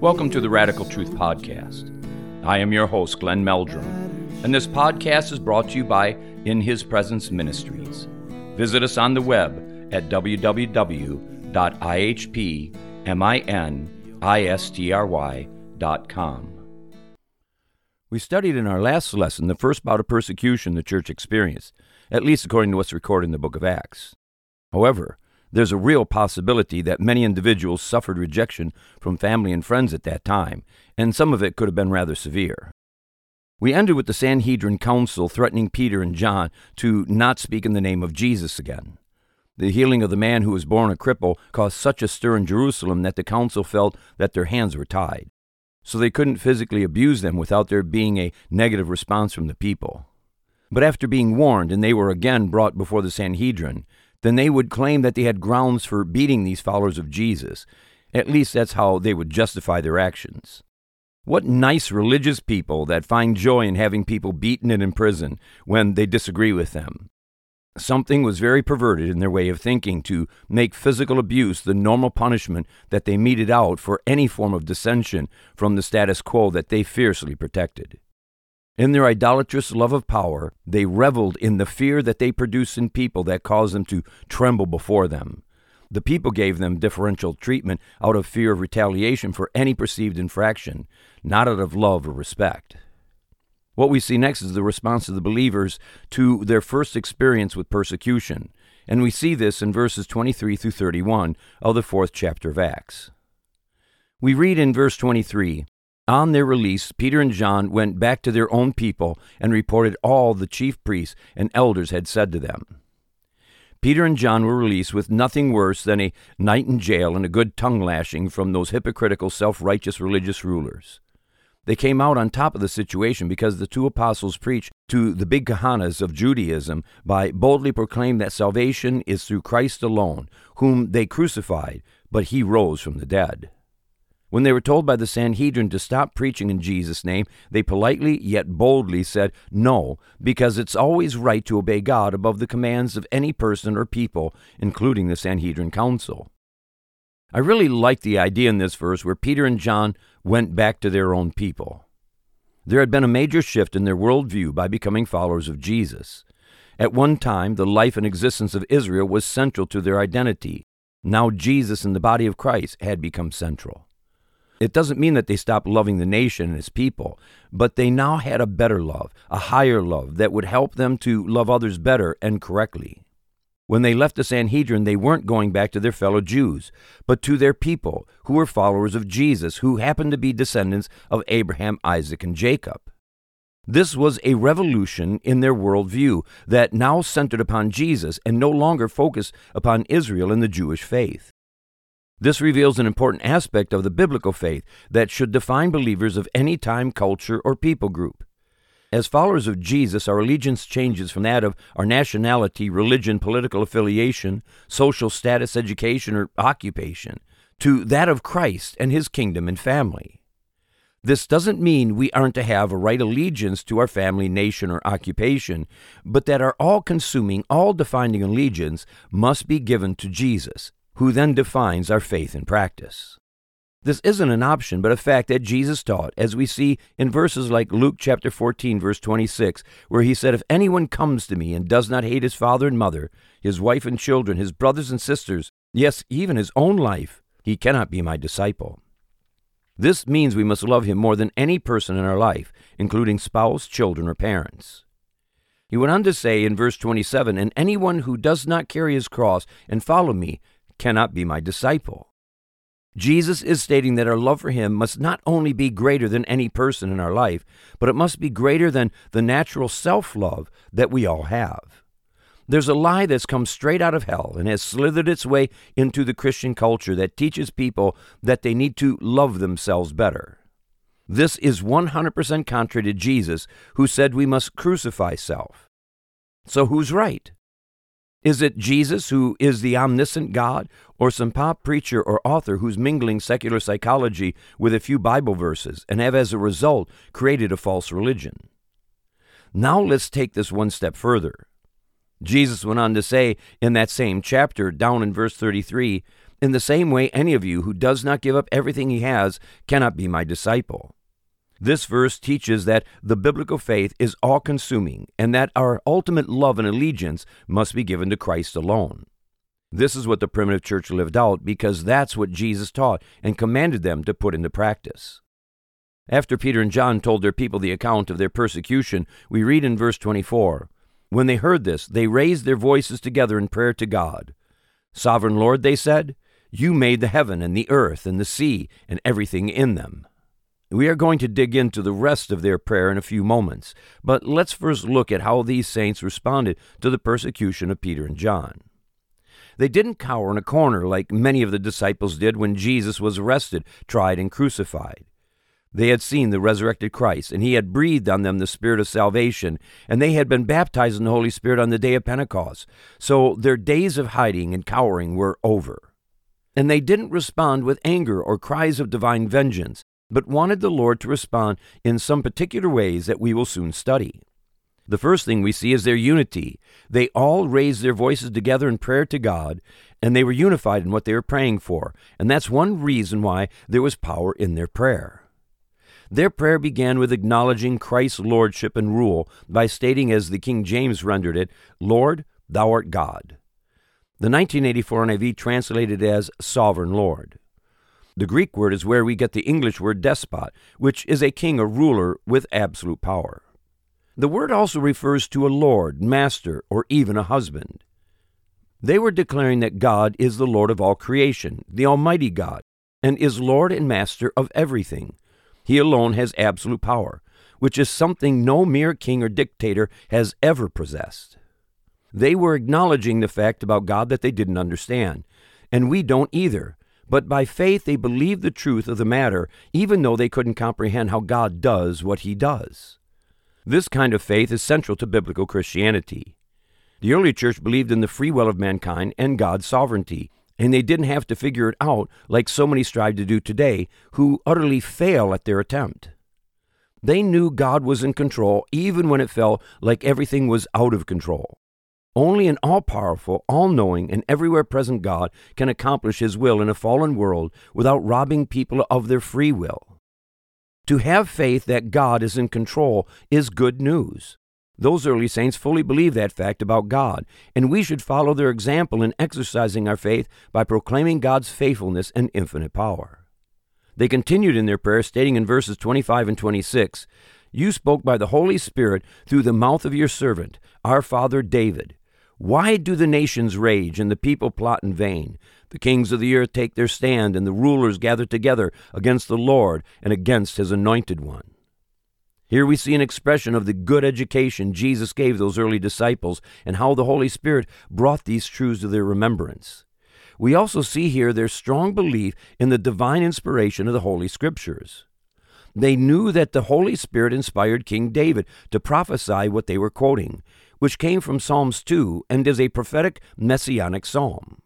Welcome to the Radical Truth Podcast. I am your host, Glenn Meldrum, and this podcast is brought to you by In His Presence Ministries. Visit us on the web at www.ihpministry.com. We studied in our last lesson the first bout of persecution the church experienced, at least according to what's recorded in the book of Acts. However, there's a real possibility that many individuals suffered rejection from family and friends at that time, and some of it could have been rather severe. We ended with the Sanhedrin Council threatening Peter and John to not speak in the name of Jesus again. The healing of the man who was born a cripple caused such a stir in Jerusalem that the council felt that their hands were tied. So they couldn't physically abuse them without there being a negative response from the people. But after being warned and they were again brought before the Sanhedrin, then they would claim that they had grounds for beating these followers of Jesus. At least that's how they would justify their actions. What nice religious people that find joy in having people beaten and imprisoned when they disagree with them. Something was very perverted in their way of thinking to make physical abuse the normal punishment that they meted out for any form of dissension from the status quo that they fiercely protected. In their idolatrous love of power, they reveled in the fear that they produced in people that caused them to tremble before them. The people gave them differential treatment out of fear of retaliation for any perceived infraction, not out of love or respect. What we see next is the response of the believers to their first experience with persecution, and we see this in verses 23 through 31 of the fourth chapter of Acts. We read in verse 23 on their release, Peter and John went back to their own people and reported all the chief priests and elders had said to them. Peter and John were released with nothing worse than a night in jail and a good tongue lashing from those hypocritical, self righteous religious rulers. They came out on top of the situation because the two apostles preached to the big kahanas of Judaism by boldly proclaiming that salvation is through Christ alone, whom they crucified, but he rose from the dead. When they were told by the Sanhedrin to stop preaching in Jesus' name, they politely yet boldly said no, because it's always right to obey God above the commands of any person or people, including the Sanhedrin Council. I really like the idea in this verse where Peter and John went back to their own people. There had been a major shift in their worldview by becoming followers of Jesus. At one time, the life and existence of Israel was central to their identity. Now, Jesus and the body of Christ had become central. It doesn't mean that they stopped loving the nation and its people, but they now had a better love, a higher love that would help them to love others better and correctly. When they left the Sanhedrin, they weren't going back to their fellow Jews, but to their people, who were followers of Jesus, who happened to be descendants of Abraham, Isaac, and Jacob. This was a revolution in their worldview that now centered upon Jesus and no longer focused upon Israel and the Jewish faith. This reveals an important aspect of the biblical faith that should define believers of any time, culture, or people group. As followers of Jesus, our allegiance changes from that of our nationality, religion, political affiliation, social status, education, or occupation to that of Christ and his kingdom and family. This doesn't mean we aren't to have a right allegiance to our family, nation, or occupation, but that our all consuming, all defining allegiance must be given to Jesus, who then defines our faith in practice. This isn't an option, but a fact that Jesus taught, as we see in verses like Luke chapter 14, verse 26, where he said, If anyone comes to me and does not hate his father and mother, his wife and children, his brothers and sisters, yes, even his own life, he cannot be my disciple. This means we must love him more than any person in our life, including spouse, children, or parents. He went on to say in verse 27 And anyone who does not carry his cross and follow me cannot be my disciple. Jesus is stating that our love for him must not only be greater than any person in our life, but it must be greater than the natural self love that we all have. There's a lie that's come straight out of hell and has slithered its way into the Christian culture that teaches people that they need to love themselves better. This is 100% contrary to Jesus, who said we must crucify self. So who's right? Is it Jesus who is the omniscient God, or some pop preacher or author who's mingling secular psychology with a few Bible verses and have as a result created a false religion? Now let's take this one step further. Jesus went on to say in that same chapter, down in verse 33, In the same way, any of you who does not give up everything he has cannot be my disciple. This verse teaches that the biblical faith is all consuming and that our ultimate love and allegiance must be given to Christ alone. This is what the primitive church lived out because that's what Jesus taught and commanded them to put into practice. After Peter and John told their people the account of their persecution, we read in verse 24 When they heard this, they raised their voices together in prayer to God. Sovereign Lord, they said, you made the heaven and the earth and the sea and everything in them. We are going to dig into the rest of their prayer in a few moments, but let's first look at how these saints responded to the persecution of Peter and John. They didn't cower in a corner like many of the disciples did when Jesus was arrested, tried, and crucified. They had seen the resurrected Christ, and he had breathed on them the Spirit of salvation, and they had been baptized in the Holy Spirit on the day of Pentecost. So their days of hiding and cowering were over. And they didn't respond with anger or cries of divine vengeance but wanted the Lord to respond in some particular ways that we will soon study. The first thing we see is their unity. They all raised their voices together in prayer to God, and they were unified in what they were praying for, and that's one reason why there was power in their prayer. Their prayer began with acknowledging Christ's lordship and rule by stating, as the King James rendered it, Lord, thou art God. The 1984 NIV translated as Sovereign Lord. The Greek word is where we get the English word despot, which is a king or ruler with absolute power. The word also refers to a lord, master, or even a husband. They were declaring that God is the Lord of all creation, the Almighty God, and is Lord and Master of everything. He alone has absolute power, which is something no mere king or dictator has ever possessed. They were acknowledging the fact about God that they didn't understand, and we don't either. But by faith they believed the truth of the matter, even though they couldn't comprehend how God does what he does. This kind of faith is central to biblical Christianity. The early church believed in the free will of mankind and God's sovereignty, and they didn't have to figure it out like so many strive to do today, who utterly fail at their attempt. They knew God was in control even when it felt like everything was out of control. Only an all powerful, all knowing, and everywhere present God can accomplish His will in a fallen world without robbing people of their free will. To have faith that God is in control is good news. Those early saints fully believed that fact about God, and we should follow their example in exercising our faith by proclaiming God's faithfulness and infinite power. They continued in their prayer, stating in verses 25 and 26 You spoke by the Holy Spirit through the mouth of your servant, our father David. Why do the nations rage and the people plot in vain? The kings of the earth take their stand, and the rulers gather together against the Lord and against his anointed one. Here we see an expression of the good education Jesus gave those early disciples and how the Holy Spirit brought these truths to their remembrance. We also see here their strong belief in the divine inspiration of the Holy Scriptures. They knew that the Holy Spirit inspired King David to prophesy what they were quoting, which came from Psalms 2 and is a prophetic messianic psalm.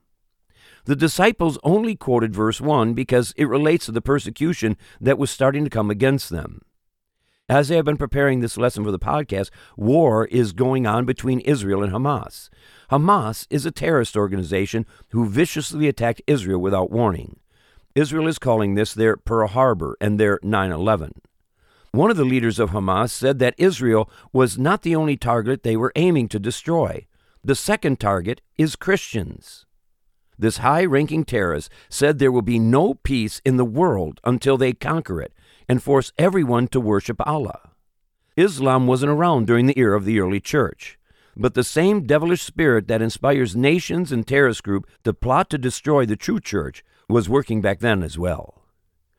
The disciples only quoted verse 1 because it relates to the persecution that was starting to come against them. As I have been preparing this lesson for the podcast, war is going on between Israel and Hamas. Hamas is a terrorist organization who viciously attacked Israel without warning. Israel is calling this their Pearl Harbor and their 9 11. One of the leaders of Hamas said that Israel was not the only target they were aiming to destroy. The second target is Christians. This high ranking terrorist said there will be no peace in the world until they conquer it and force everyone to worship Allah. Islam wasn't around during the era of the early church, but the same devilish spirit that inspires nations and terrorist groups to plot to destroy the true church was working back then as well.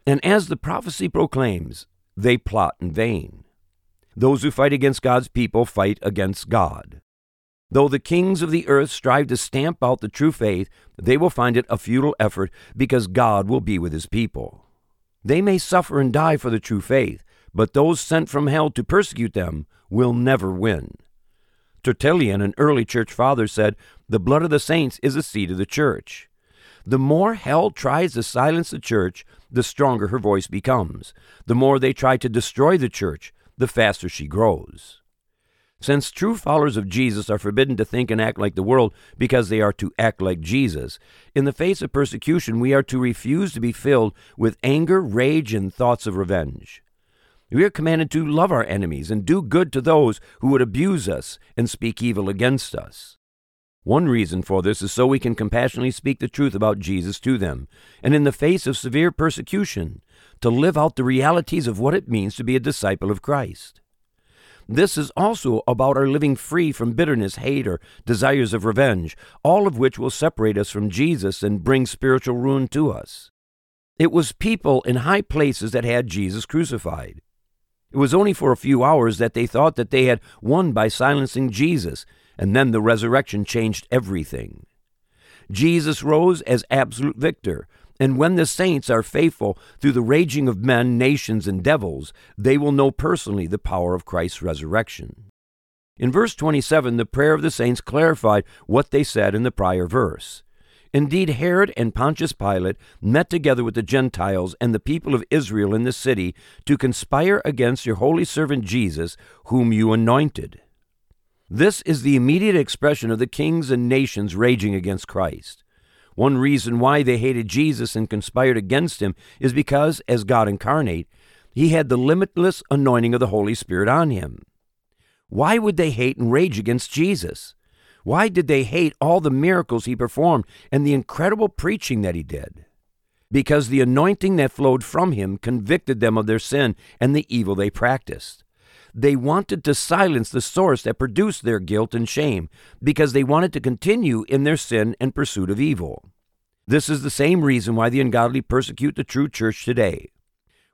And as the prophecy proclaims, they plot in vain. Those who fight against God's people fight against God. Though the kings of the earth strive to stamp out the true faith, they will find it a futile effort because God will be with his people. They may suffer and die for the true faith, but those sent from hell to persecute them will never win. Tertullian, an early church father, said, The blood of the saints is the seed of the church. The more hell tries to silence the church, the stronger her voice becomes. The more they try to destroy the church, the faster she grows. Since true followers of Jesus are forbidden to think and act like the world because they are to act like Jesus, in the face of persecution, we are to refuse to be filled with anger, rage, and thoughts of revenge. We are commanded to love our enemies and do good to those who would abuse us and speak evil against us. One reason for this is so we can compassionately speak the truth about Jesus to them, and in the face of severe persecution, to live out the realities of what it means to be a disciple of Christ. This is also about our living free from bitterness, hate, or desires of revenge, all of which will separate us from Jesus and bring spiritual ruin to us. It was people in high places that had Jesus crucified. It was only for a few hours that they thought that they had won by silencing Jesus, and then the resurrection changed everything. Jesus rose as absolute victor, and when the saints are faithful through the raging of men, nations, and devils, they will know personally the power of Christ's resurrection. In verse 27, the prayer of the saints clarified what they said in the prior verse. Indeed, Herod and Pontius Pilate met together with the Gentiles and the people of Israel in the city to conspire against your holy servant Jesus, whom you anointed. This is the immediate expression of the kings and nations raging against Christ. One reason why they hated Jesus and conspired against him is because, as God incarnate, he had the limitless anointing of the Holy Spirit on him. Why would they hate and rage against Jesus? Why did they hate all the miracles he performed and the incredible preaching that he did? Because the anointing that flowed from him convicted them of their sin and the evil they practiced. They wanted to silence the source that produced their guilt and shame because they wanted to continue in their sin and pursuit of evil. This is the same reason why the ungodly persecute the true church today.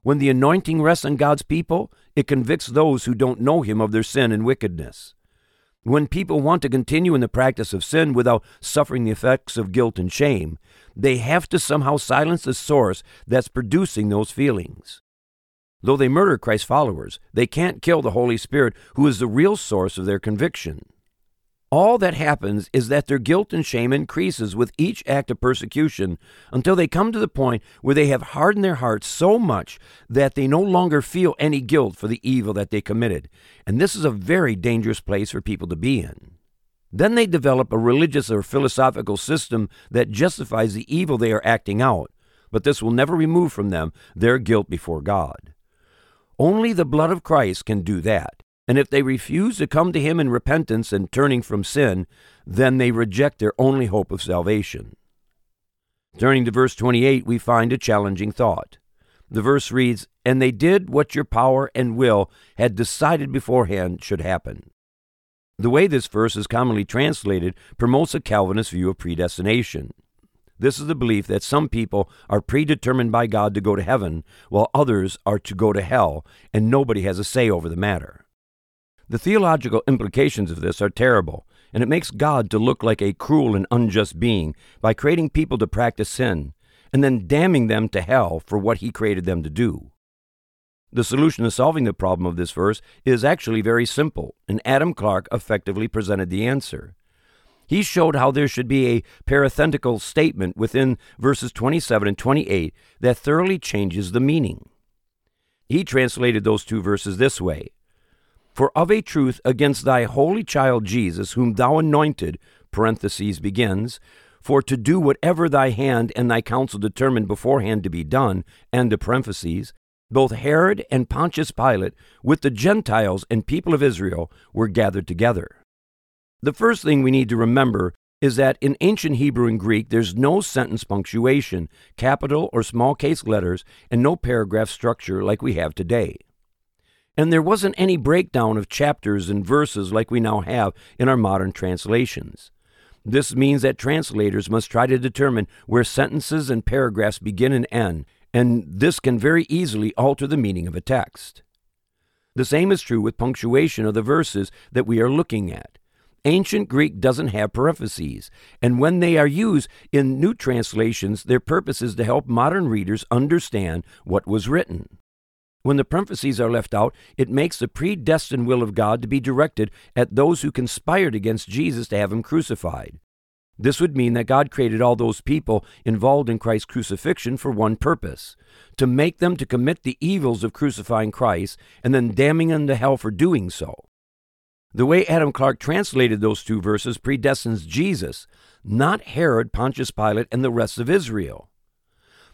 When the anointing rests on God's people, it convicts those who don't know Him of their sin and wickedness. When people want to continue in the practice of sin without suffering the effects of guilt and shame, they have to somehow silence the source that's producing those feelings. Though they murder Christ's followers, they can't kill the Holy Spirit, who is the real source of their conviction. All that happens is that their guilt and shame increases with each act of persecution until they come to the point where they have hardened their hearts so much that they no longer feel any guilt for the evil that they committed. And this is a very dangerous place for people to be in. Then they develop a religious or philosophical system that justifies the evil they are acting out, but this will never remove from them their guilt before God. Only the blood of Christ can do that. And if they refuse to come to Him in repentance and turning from sin, then they reject their only hope of salvation. Turning to verse 28, we find a challenging thought. The verse reads, And they did what your power and will had decided beforehand should happen. The way this verse is commonly translated promotes a Calvinist view of predestination. This is the belief that some people are predetermined by God to go to heaven, while others are to go to hell, and nobody has a say over the matter. The theological implications of this are terrible, and it makes God to look like a cruel and unjust being by creating people to practice sin, and then damning them to hell for what he created them to do. The solution to solving the problem of this verse is actually very simple, and Adam Clarke effectively presented the answer. He showed how there should be a parenthetical statement within verses 27 and 28 that thoroughly changes the meaning. He translated those two verses this way For of a truth against thy holy child Jesus, whom thou anointed, parentheses begins, for to do whatever thy hand and thy counsel determined beforehand to be done, end of parentheses, both Herod and Pontius Pilate, with the Gentiles and people of Israel, were gathered together. The first thing we need to remember is that in ancient Hebrew and Greek, there's no sentence punctuation, capital or small case letters, and no paragraph structure like we have today. And there wasn't any breakdown of chapters and verses like we now have in our modern translations. This means that translators must try to determine where sentences and paragraphs begin and end, and this can very easily alter the meaning of a text. The same is true with punctuation of the verses that we are looking at. Ancient Greek doesn't have parentheses, and when they are used in new translations, their purpose is to help modern readers understand what was written. When the parentheses are left out, it makes the predestined will of God to be directed at those who conspired against Jesus to have him crucified. This would mean that God created all those people involved in Christ's crucifixion for one purpose to make them to commit the evils of crucifying Christ and then damning them to hell for doing so. The way Adam Clarke translated those two verses predestines Jesus, not Herod, Pontius Pilate, and the rest of Israel.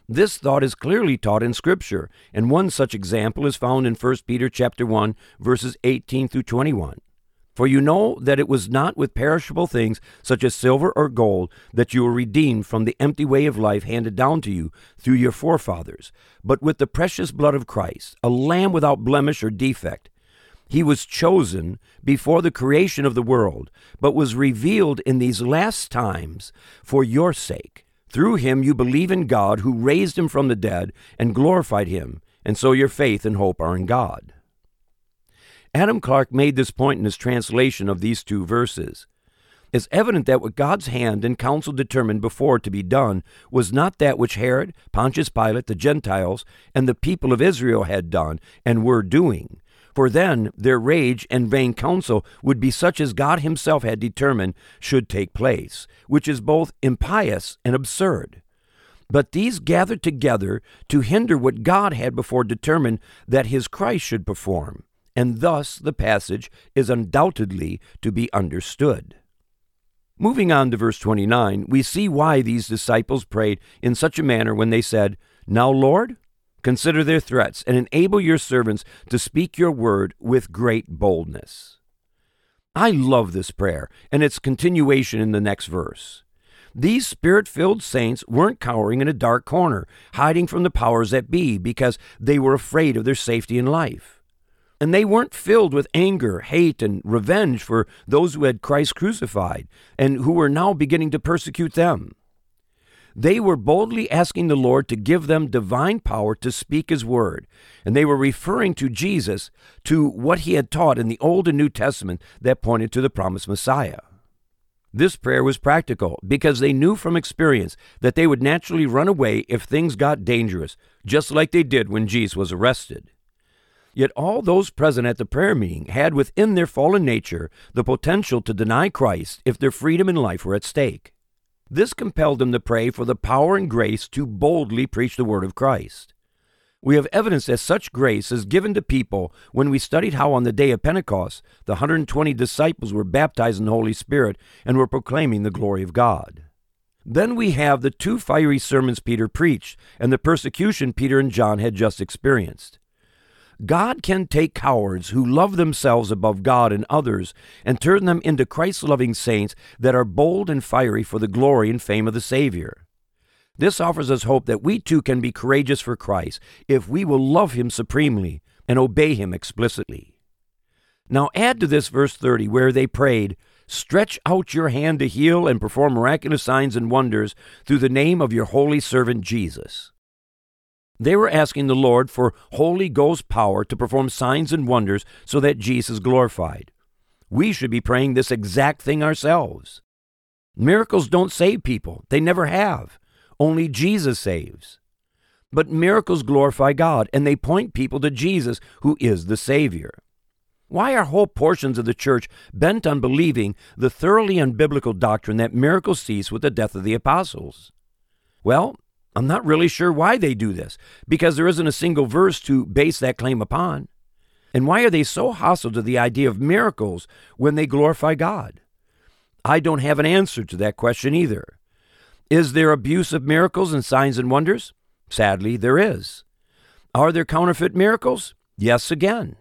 This thought is clearly taught in Scripture, and one such example is found in 1 Peter chapter 1, verses 18 through 21. For you know that it was not with perishable things, such as silver or gold, that you were redeemed from the empty way of life handed down to you through your forefathers, but with the precious blood of Christ, a lamb without blemish or defect. He was chosen before the creation of the world, but was revealed in these last times for your sake. Through him you believe in God, who raised him from the dead and glorified him, and so your faith and hope are in God. Adam Clarke made this point in his translation of these two verses. It's evident that what God's hand and counsel determined before to be done was not that which Herod, Pontius Pilate, the Gentiles, and the people of Israel had done and were doing, for then their rage and vain counsel would be such as God Himself had determined should take place, which is both impious and absurd. But these gathered together to hinder what God had before determined that His Christ should perform, and thus the passage is undoubtedly to be understood. Moving on to verse 29, we see why these disciples prayed in such a manner when they said, Now, Lord, Consider their threats and enable your servants to speak your word with great boldness. I love this prayer and its continuation in the next verse. These spirit filled saints weren't cowering in a dark corner, hiding from the powers that be because they were afraid of their safety and life. And they weren't filled with anger, hate, and revenge for those who had Christ crucified and who were now beginning to persecute them. They were boldly asking the Lord to give them divine power to speak His word, and they were referring to Jesus, to what He had taught in the Old and New Testament that pointed to the promised Messiah. This prayer was practical because they knew from experience that they would naturally run away if things got dangerous, just like they did when Jesus was arrested. Yet all those present at the prayer meeting had within their fallen nature the potential to deny Christ if their freedom and life were at stake. This compelled them to pray for the power and grace to boldly preach the word of Christ. We have evidence that such grace is given to people when we studied how on the day of Pentecost the 120 disciples were baptized in the Holy Spirit and were proclaiming the glory of God. Then we have the two fiery sermons Peter preached and the persecution Peter and John had just experienced. God can take cowards who love themselves above God and others and turn them into Christ loving saints that are bold and fiery for the glory and fame of the Savior. This offers us hope that we too can be courageous for Christ if we will love Him supremely and obey Him explicitly. Now add to this verse 30 where they prayed, Stretch out your hand to heal and perform miraculous signs and wonders through the name of your holy servant Jesus. They were asking the Lord for Holy Ghost power to perform signs and wonders so that Jesus glorified. We should be praying this exact thing ourselves. Miracles don't save people, they never have. Only Jesus saves. But miracles glorify God, and they point people to Jesus, who is the Savior. Why are whole portions of the church bent on believing the thoroughly unbiblical doctrine that miracles cease with the death of the apostles? Well, I'm not really sure why they do this, because there isn't a single verse to base that claim upon. And why are they so hostile to the idea of miracles when they glorify God? I don't have an answer to that question either. Is there abuse of miracles and signs and wonders? Sadly, there is. Are there counterfeit miracles? Yes, again.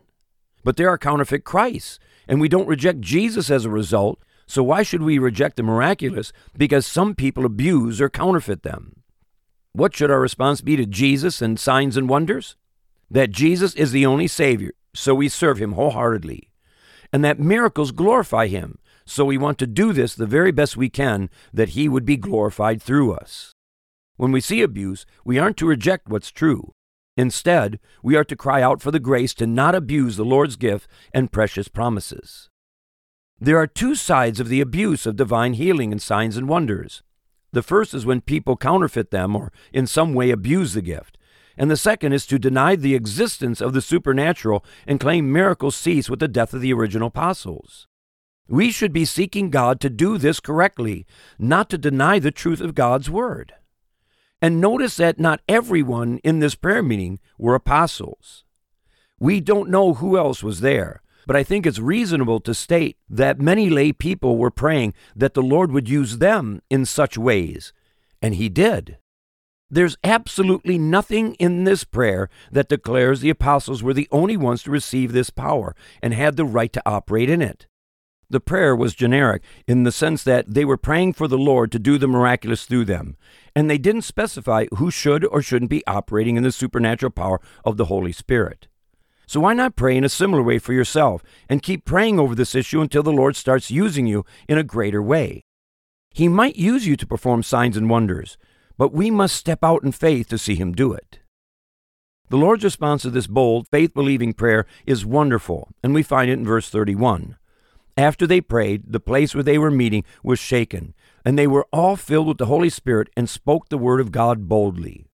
But there are counterfeit Christs, and we don't reject Jesus as a result, so why should we reject the miraculous because some people abuse or counterfeit them? What should our response be to Jesus and signs and wonders? That Jesus is the only Savior, so we serve Him wholeheartedly. And that miracles glorify Him, so we want to do this the very best we can that He would be glorified through us. When we see abuse, we aren't to reject what's true. Instead, we are to cry out for the grace to not abuse the Lord's gift and precious promises. There are two sides of the abuse of divine healing and signs and wonders. The first is when people counterfeit them or in some way abuse the gift. And the second is to deny the existence of the supernatural and claim miracles cease with the death of the original apostles. We should be seeking God to do this correctly, not to deny the truth of God's word. And notice that not everyone in this prayer meeting were apostles. We don't know who else was there, but I think it's reasonable to state that many lay people were praying that the Lord would use them in such ways, and He did. There's absolutely nothing in this prayer that declares the apostles were the only ones to receive this power and had the right to operate in it. The prayer was generic in the sense that they were praying for the Lord to do the miraculous through them, and they didn't specify who should or shouldn't be operating in the supernatural power of the Holy Spirit. So why not pray in a similar way for yourself and keep praying over this issue until the Lord starts using you in a greater way? He might use you to perform signs and wonders, but we must step out in faith to see Him do it. The Lord's response to this bold, faith believing prayer is wonderful, and we find it in verse 31. After they prayed, the place where they were meeting was shaken, and they were all filled with the Holy Spirit and spoke the word of God boldly.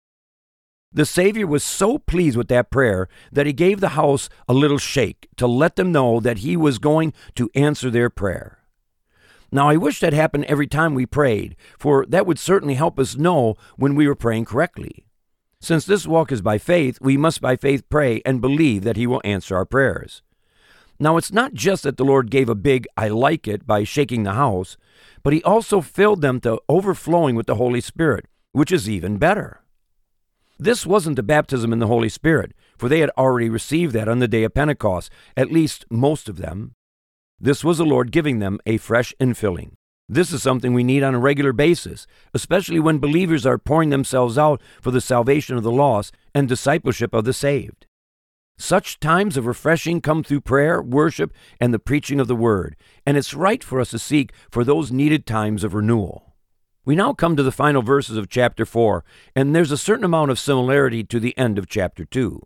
The Savior was so pleased with that prayer that he gave the house a little shake to let them know that he was going to answer their prayer. Now, I wish that happened every time we prayed, for that would certainly help us know when we were praying correctly. Since this walk is by faith, we must by faith pray and believe that He will answer our prayers. Now, it's not just that the Lord gave a big I like it by shaking the house, but He also filled them to overflowing with the Holy Spirit, which is even better. This wasn't the baptism in the Holy Spirit, for they had already received that on the day of Pentecost, at least most of them. This was the Lord giving them a fresh infilling. This is something we need on a regular basis, especially when believers are pouring themselves out for the salvation of the lost and discipleship of the saved. Such times of refreshing come through prayer, worship, and the preaching of the Word, and it's right for us to seek for those needed times of renewal. We now come to the final verses of chapter 4, and there's a certain amount of similarity to the end of chapter 2.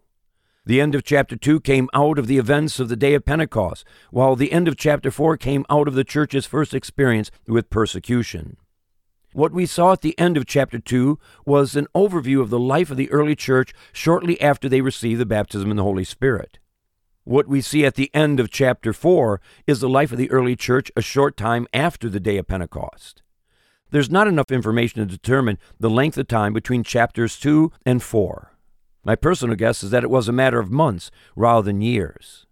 The end of chapter 2 came out of the events of the day of Pentecost, while the end of chapter 4 came out of the church's first experience with persecution. What we saw at the end of chapter 2 was an overview of the life of the early church shortly after they received the baptism in the Holy Spirit. What we see at the end of chapter 4 is the life of the early church a short time after the day of Pentecost. There's not enough information to determine the length of time between chapters 2 and 4. My personal guess is that it was a matter of months rather than years.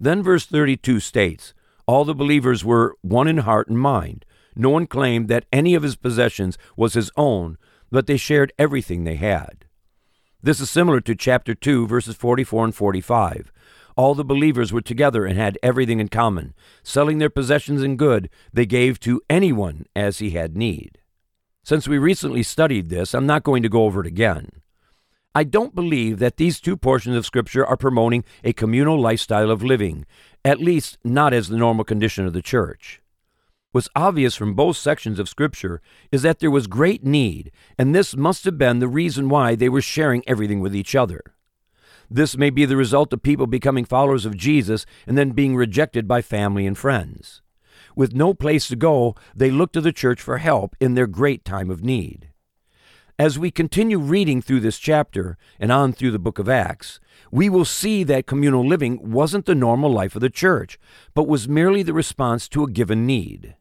Then verse 32 states All the believers were one in heart and mind. No one claimed that any of his possessions was his own, but they shared everything they had. This is similar to chapter 2, verses 44 and 45. All the believers were together and had everything in common. Selling their possessions and good, they gave to anyone as he had need. Since we recently studied this, I'm not going to go over it again. I don't believe that these two portions of Scripture are promoting a communal lifestyle of living, at least not as the normal condition of the church. What's obvious from both sections of Scripture is that there was great need, and this must have been the reason why they were sharing everything with each other. This may be the result of people becoming followers of Jesus and then being rejected by family and friends. With no place to go, they look to the church for help in their great time of need. As we continue reading through this chapter and on through the book of Acts, we will see that communal living wasn't the normal life of the church, but was merely the response to a given need.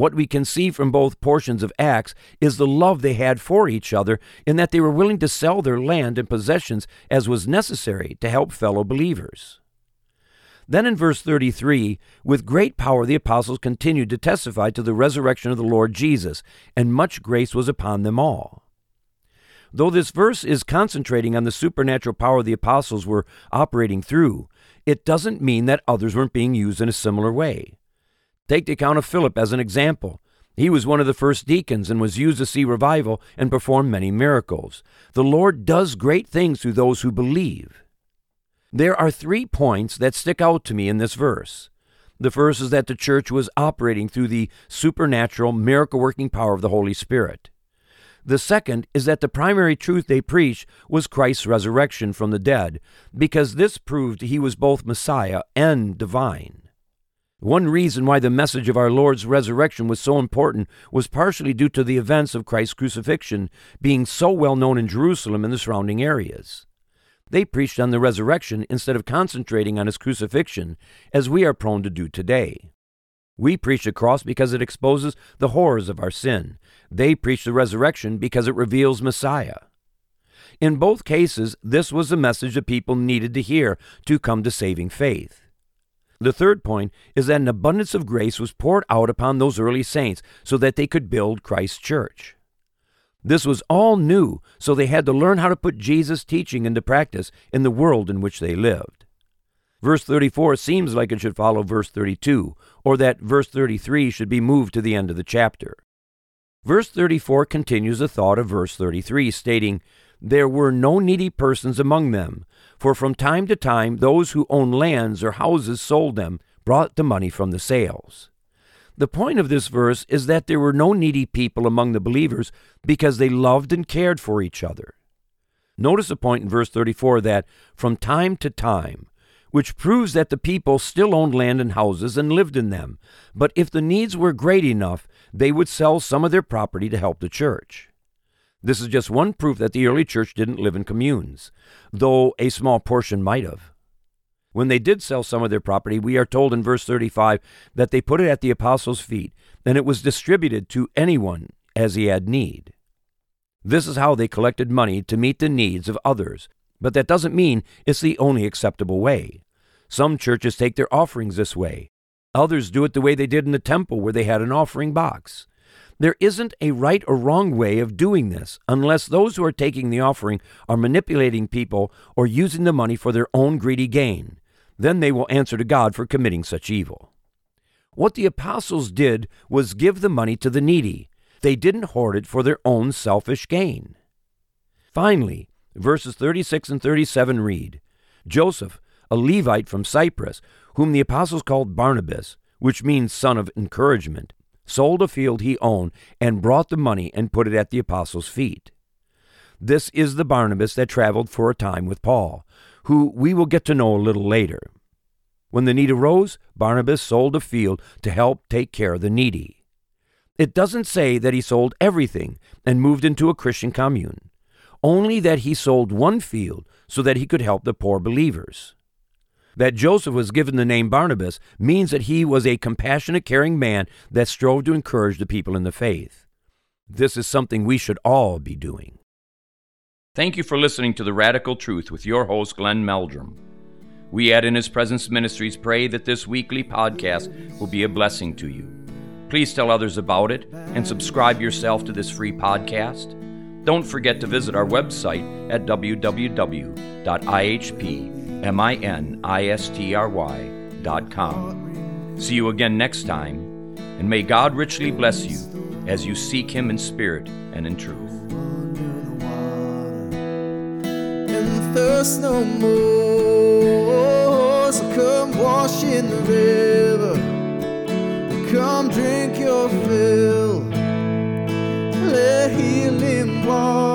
What we can see from both portions of Acts is the love they had for each other, in that they were willing to sell their land and possessions as was necessary to help fellow believers. Then in verse 33, with great power the apostles continued to testify to the resurrection of the Lord Jesus, and much grace was upon them all. Though this verse is concentrating on the supernatural power the apostles were operating through, it doesn't mean that others weren't being used in a similar way. Take the account of Philip as an example. He was one of the first deacons and was used to see revival and perform many miracles. The Lord does great things through those who believe. There are three points that stick out to me in this verse. The first is that the church was operating through the supernatural, miracle working power of the Holy Spirit. The second is that the primary truth they preached was Christ's resurrection from the dead, because this proved he was both Messiah and divine. One reason why the message of our Lord's resurrection was so important was partially due to the events of Christ's crucifixion being so well known in Jerusalem and the surrounding areas. They preached on the resurrection instead of concentrating on his crucifixion, as we are prone to do today. We preach the cross because it exposes the horrors of our sin. They preach the resurrection because it reveals Messiah. In both cases, this was the message the people needed to hear to come to saving faith. The third point is that an abundance of grace was poured out upon those early saints so that they could build Christ's church. This was all new, so they had to learn how to put Jesus' teaching into practice in the world in which they lived. Verse 34 seems like it should follow verse 32, or that verse 33 should be moved to the end of the chapter. Verse 34 continues the thought of verse 33, stating, There were no needy persons among them, for from time to time those who owned lands or houses sold them, brought the money from the sales. The point of this verse is that there were no needy people among the believers because they loved and cared for each other. Notice the point in verse 34 that from time to time, which proves that the people still owned land and houses and lived in them, but if the needs were great enough, they would sell some of their property to help the church. This is just one proof that the early church didn't live in communes, though a small portion might have. When they did sell some of their property, we are told in verse 35 that they put it at the apostles' feet, and it was distributed to anyone as he had need. This is how they collected money to meet the needs of others, but that doesn't mean it's the only acceptable way. Some churches take their offerings this way. Others do it the way they did in the temple, where they had an offering box. There isn't a right or wrong way of doing this unless those who are taking the offering are manipulating people or using the money for their own greedy gain. Then they will answer to God for committing such evil. What the apostles did was give the money to the needy. They didn't hoard it for their own selfish gain. Finally, verses 36 and 37 read Joseph, a Levite from Cyprus, whom the apostles called Barnabas, which means son of encouragement, sold a field he owned, and brought the money and put it at the apostles' feet. This is the Barnabas that traveled for a time with Paul, who we will get to know a little later. When the need arose, Barnabas sold a field to help take care of the needy. It doesn't say that he sold everything and moved into a Christian commune, only that he sold one field so that he could help the poor believers. That Joseph was given the name Barnabas means that he was a compassionate, caring man that strove to encourage the people in the faith. This is something we should all be doing. Thank you for listening to The Radical Truth with your host, Glenn Meldrum. We at In His Presence Ministries pray that this weekly podcast will be a blessing to you. Please tell others about it and subscribe yourself to this free podcast. Don't forget to visit our website at www.ihp.com M-I-N-I-S-T-R-Y.com. See you again next time, and may God richly bless you as you seek Him in spirit and in truth. Thirst no more, so come wash in the river, come drink your fill, let healing waters